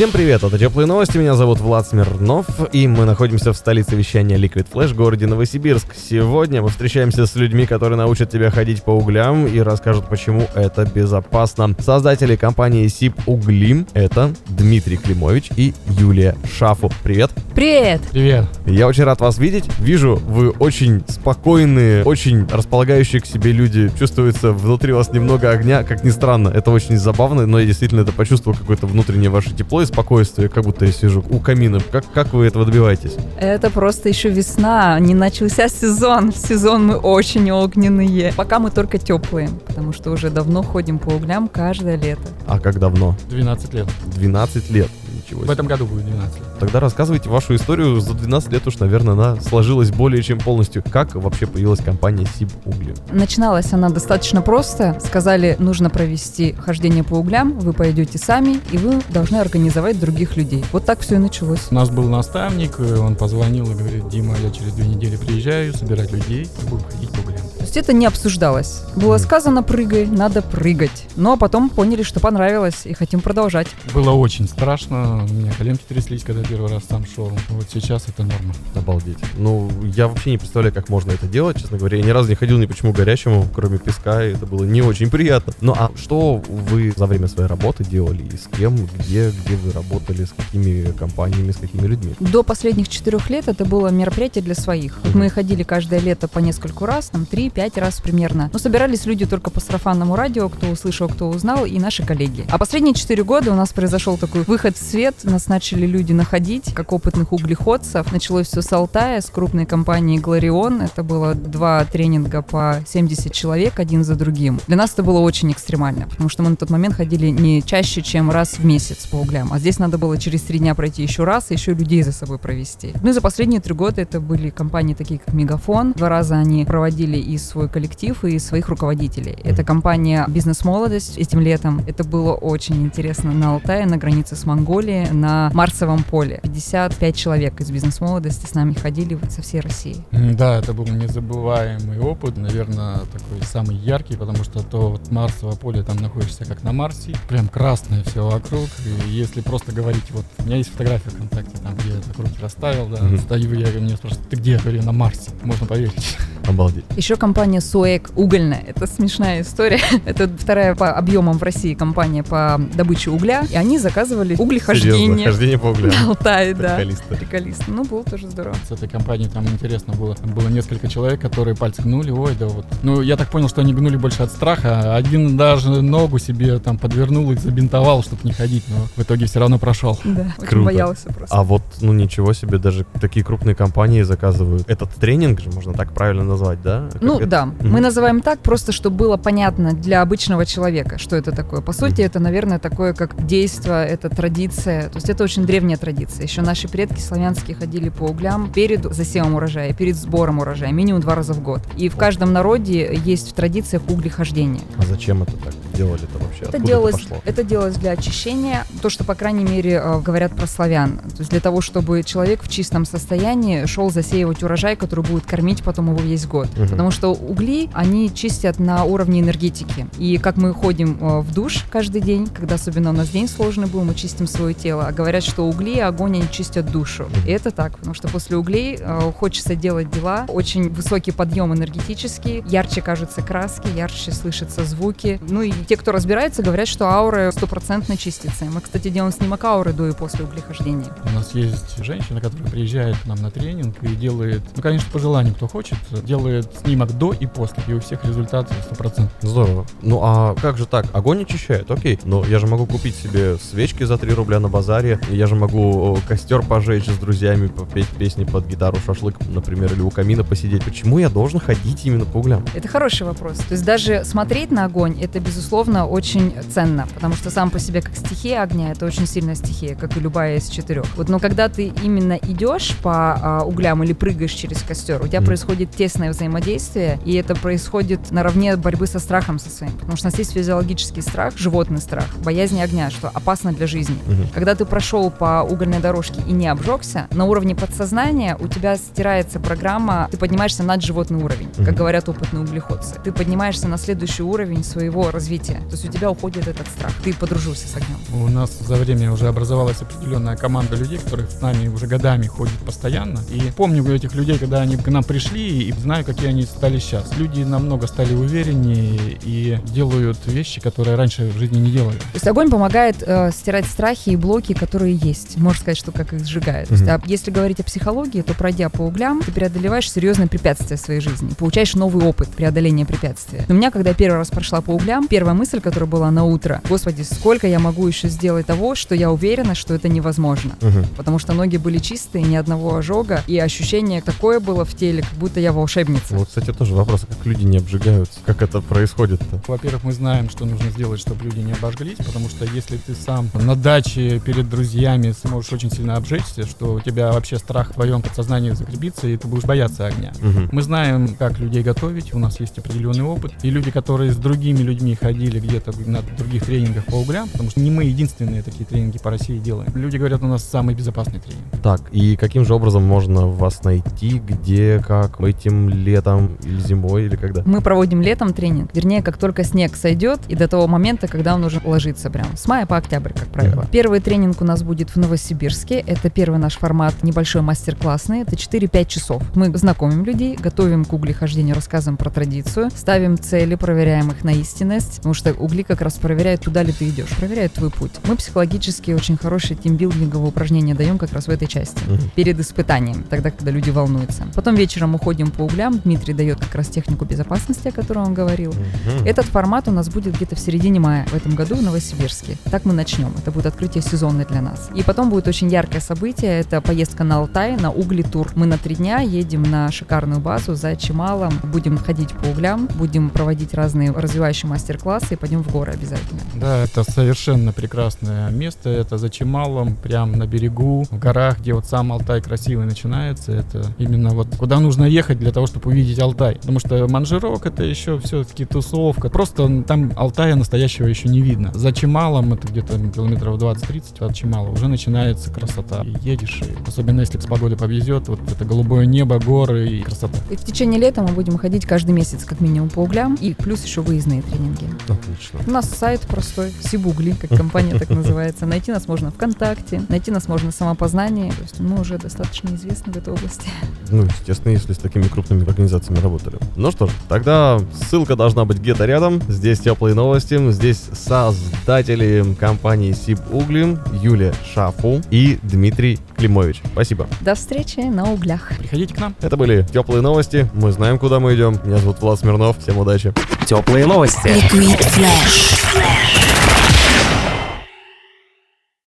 Всем привет, это Теплые новости, меня зовут Влад Смирнов, и мы находимся в столице вещания Liquid Flash, городе Новосибирск. Сегодня мы встречаемся с людьми, которые научат тебя ходить по углям и расскажут, почему это безопасно. Создатели компании СИП Угли — это Дмитрий Климович и Юлия Шафу. Привет! Привет! Привет. Я очень рад вас видеть. Вижу, вы очень спокойные, очень располагающие к себе люди. Чувствуется внутри вас немного огня, как ни странно. Это очень забавно, но я действительно это почувствовал, какое-то внутреннее ваше тепло и спокойствие, как будто я сижу у камина. Как, как вы этого добиваетесь? Это просто еще весна, не начался сезон. В сезон мы очень огненные. Пока мы только теплые, потому что уже давно ходим по углям каждое лето. А как давно? 12 лет. 12 лет. Ничего В себе. этом году будет 12 лет. Тогда рассказывайте вашу историю. За 12 лет уж, наверное, она сложилась более чем полностью. Как вообще появилась компания Сиб Угли? Начиналась она достаточно просто. Сказали, нужно провести хождение по углям, вы пойдете сами, и вы должны организовать других людей. Вот так все и началось. У нас был наставник, э, он позвонил и говорит, Дима, я через две недели приезжаю собирать людей и будем ходить по есть это не обсуждалось. Было сказано, прыгай, надо прыгать. Ну а потом поняли, что понравилось, и хотим продолжать. Было очень страшно, у меня коленки тряслись, когда первый раз там шел. Вот сейчас это норма. Обалдеть. Ну, я вообще не представляю, как можно это делать, честно говоря. Я ни разу не ходил ни почему горячему, кроме песка, и это было не очень приятно. Ну, а что вы за время своей работы делали? И с кем, где, где вы работали, с какими компаниями, с какими людьми? До последних четырех лет это было мероприятие для своих. Вот мы ходили каждое лето по нескольку раз, там 3-5 раз примерно. Но собирались люди только по сарафанному радио, кто услышал, кто узнал, и наши коллеги. А последние четыре года у нас произошел такой выход в свет, нас начали люди находить, как опытных углеходцев. Началось все с Алтая, с крупной компанией Гларион. Это было два тренинга по 70 человек, один за другим. Для нас это было очень экстремально, потому что мы на тот момент ходили не чаще, чем раз в месяц по углям. А здесь надо было через три дня пройти еще раз, и еще людей за собой провести. Ну и за последние три года это были компании такие, как Мегафон. Два раза они проводили и свой коллектив, и своих руководителей. Это компания «Бизнес-молодость» этим летом. Это было очень интересно на Алтае, на границе с Монголией, на Марсовом поле. 55 человек из «Бизнес-молодости» с нами ходили со всей России. Да, это был незабываемый опыт, наверное, такой самый яркий, потому что то вот Марсово поле, там находишься как на Марсе, прям красное все вокруг, и если просто говорить, вот у меня есть фотография ВКонтакте, там, где я так руки расставил, да, Мгм. стою я, и меня спрашивают, ты где? Я говорю, на Марсе, можно поверить. Обалдеть. Еще компания Суэк угольная. Это смешная история. Это вторая по объемам в России компания по добыче угля. И они заказывали Серьезно, углехождение. хождение по углям. На Алтае, да. Приколисты. Приколисты. Ну, было тоже здорово. С этой компанией там интересно было. Там было несколько человек, которые пальцы гнули, ой, да вот. Ну, я так понял, что они гнули больше от страха. Один даже ногу себе там подвернул и забинтовал, чтобы не ходить, но в итоге все равно прошел. Да, очень Круто. боялся просто. А вот, ну ничего себе, даже такие крупные компании заказывают. Этот тренинг же можно так правильно назвать, да? Как Ну это? да, мы называем так просто, чтобы было понятно для обычного человека, что это такое. По сути, это, наверное, такое как действо, это традиция. То есть это очень древняя традиция. Еще наши предки славянские ходили по углям перед засевом урожая, перед сбором урожая, минимум два раза в год. И в каждом народе есть в традициях углехождение. А зачем это так делали-то вообще? Это Откуда делалось, пошло? это делалось для очищения, то, что, по крайней мере, э, говорят про славян. То есть для того, чтобы человек в чистом состоянии шел засеивать урожай, который будет кормить потом его весь год. Мгм. Потому что угли, они чистят на уровне энергетики. И как мы ходим э, в душ каждый день, когда особенно у нас день сложный был, мы чистим свое тело. А говорят, что угли и огонь, они чистят душу. И это так, потому что после углей э, хочется делать дела. Очень высокий подъем энергетический, ярче кажутся краски, ярче слышатся звуки. Ну и те, кто разбирается, говорят, что аура стопроцентно чистится. Мы, кстати, делаем снимок ауры до и после углехождения. У нас есть женщина, которая приезжает к нам на тренинг и делает, ну, конечно, по желанию, кто хочет, делает снимок до и после, и у всех результат 100%. Здорово. Ну а как же так? Огонь очищает, окей. Но я же могу купить себе свечки за 3 рубля на базаре. Я же могу костер пожечь с друзьями, попеть песни под гитару, шашлык, например, или у камина посидеть. Почему я должен ходить именно по углям? Это хороший вопрос. То есть даже смотреть на огонь, это, безусловно, очень ценно, потому что сам по себе как стихия огня, это очень сильная стихия, как и любая из четырех. Вот, но когда ты именно идешь по а, углям или прыгаешь через костер, у тебя Мгм. происходит тесное тесное взаимодействие, и это происходит наравне борьбы со страхом со своим. Потому что у нас есть физиологический страх, животный страх, боязнь огня, что опасно для жизни. Мгм. Когда ты прошел по угольной дорожке и не обжегся, на уровне подсознания у тебя стирается программа, ты поднимаешься над животный уровень, Мгм. как говорят опытные углеходцы. Ты поднимаешься на следующий уровень своего развития. То есть у тебя уходит этот страх. Ты подружился с огнем. У нас за время уже образовалась определенная команда людей, которые с нами уже годами ходят постоянно. И помню этих людей, когда они к нам пришли, и знаю, какие они стали сейчас. Люди намного стали увереннее и делают вещи, которые раньше в жизни не делали. То есть огонь помогает э, стирать страхи и блоки, которые есть. Можно сказать, что как их сжигает. То есть, а если говорить о психологии, то пройдя по углям, ты преодолеваешь серьезные препятствия в своей жизни, получаешь новый опыт преодоления препятствия. У меня, когда я первый раз прошла по углям, первая мысль, которая была на утро, господи, сколько я могу еще сделать того, что я уверена, что это невозможно. Мгм. Потому что ноги были чистые, ни одного ожога, и ощущение такое было в теле, как будто я волшебница. Вот, кстати, тоже вопрос, как люди не обжигаются? Как это происходит-то? Во-первых, мы знаем, что нужно сделать, чтобы люди не обожглись, потому что если ты сам на даче перед друзьями сможешь очень сильно обжечься, что у тебя вообще страх в твоем подсознании закрепится, и ты будешь бояться огня. Мгм. Мы знаем, как людей готовить, у нас есть определенный опыт. И люди, которые с другими людьми ходили где-то на других тренингах по углям, потому что не мы единственные такие тренинги по России делаем. Люди говорят, у нас самый безопасный тренинг. Так, и каким же образом можно вас найти, где, как, этим летом или зимой, или когда? Мы проводим летом тренинг, вернее, как только снег сойдет, и до того момента, когда он уже ложится прям, с мая по октябрь, как правило. Первый тренинг у нас будет в Новосибирске, это первый наш формат, небольшой мастер-классный, это 4-5 часов. Мы знакомим людей, готовим к углехождению, рассказываем про традицию, ставим цели, проверяем их на истинность, потому что угли как раз проверяют, туда ли ты идешь, проверяют твой путь. Мы психологически очень хорошие тимбилдинговые упражнения даем как раз в этой части Мгм. перед испытанием, тогда, когда люди волнуются. Потом вечером уходим по углям. Дмитрий дает как раз технику безопасности, о которой он говорил. Мгм. Этот формат у нас будет где-то в середине мая в этом году в Новосибирске. Так мы начнем. Это будет открытие сезонное для нас. И потом будет очень яркое событие. Это поездка на Алтай, на угли тур. Мы на три дня едем на шикарную базу за Чемалом. Будем ходить по углям, будем проводить разные развивающие мастер-классы и пойдем в горы обязательно. Да, это совершенно прекрасное место. Это за Чемалом, прям на берегу, в горах, где вот сам Алтай красивый начинается. Это именно вот куда нужно ехать для того, чтобы увидеть Алтай. Потому что Манжирок это еще все-таки тусовка. Просто там Алтая настоящего еще не видно. За Чемалом, это где-то километров 20-30 от Чемала, уже начинается красота. И едешь, и особенно если с погодой повезет, вот это голубое небо, горы и красота. И в течение лета мы будем ходить каждый месяц как минимум по углям. И плюс еще выездные тренинги. Отлично. У нас сайт простой, Сибугли, как компания так называется. Найти нас можно ВКонтакте, найти нас можно в самопознании. То есть мы уже достаточно известны в этой области. Ну, естественно, если с такими крупными организациями работали. Ну что ж, тогда ссылка должна быть где-то рядом. Здесь теплые новости. Здесь создатели компании Сиб Угли Юлия Шафу и Дмитрий Климович. Спасибо. До встречи на углях. Приходите к нам. Это были теплые новости. Мы знаем, куда мы идем. Меня зовут Влад Смирнов. Всем удачи. Теплые новости. Liquid Flash.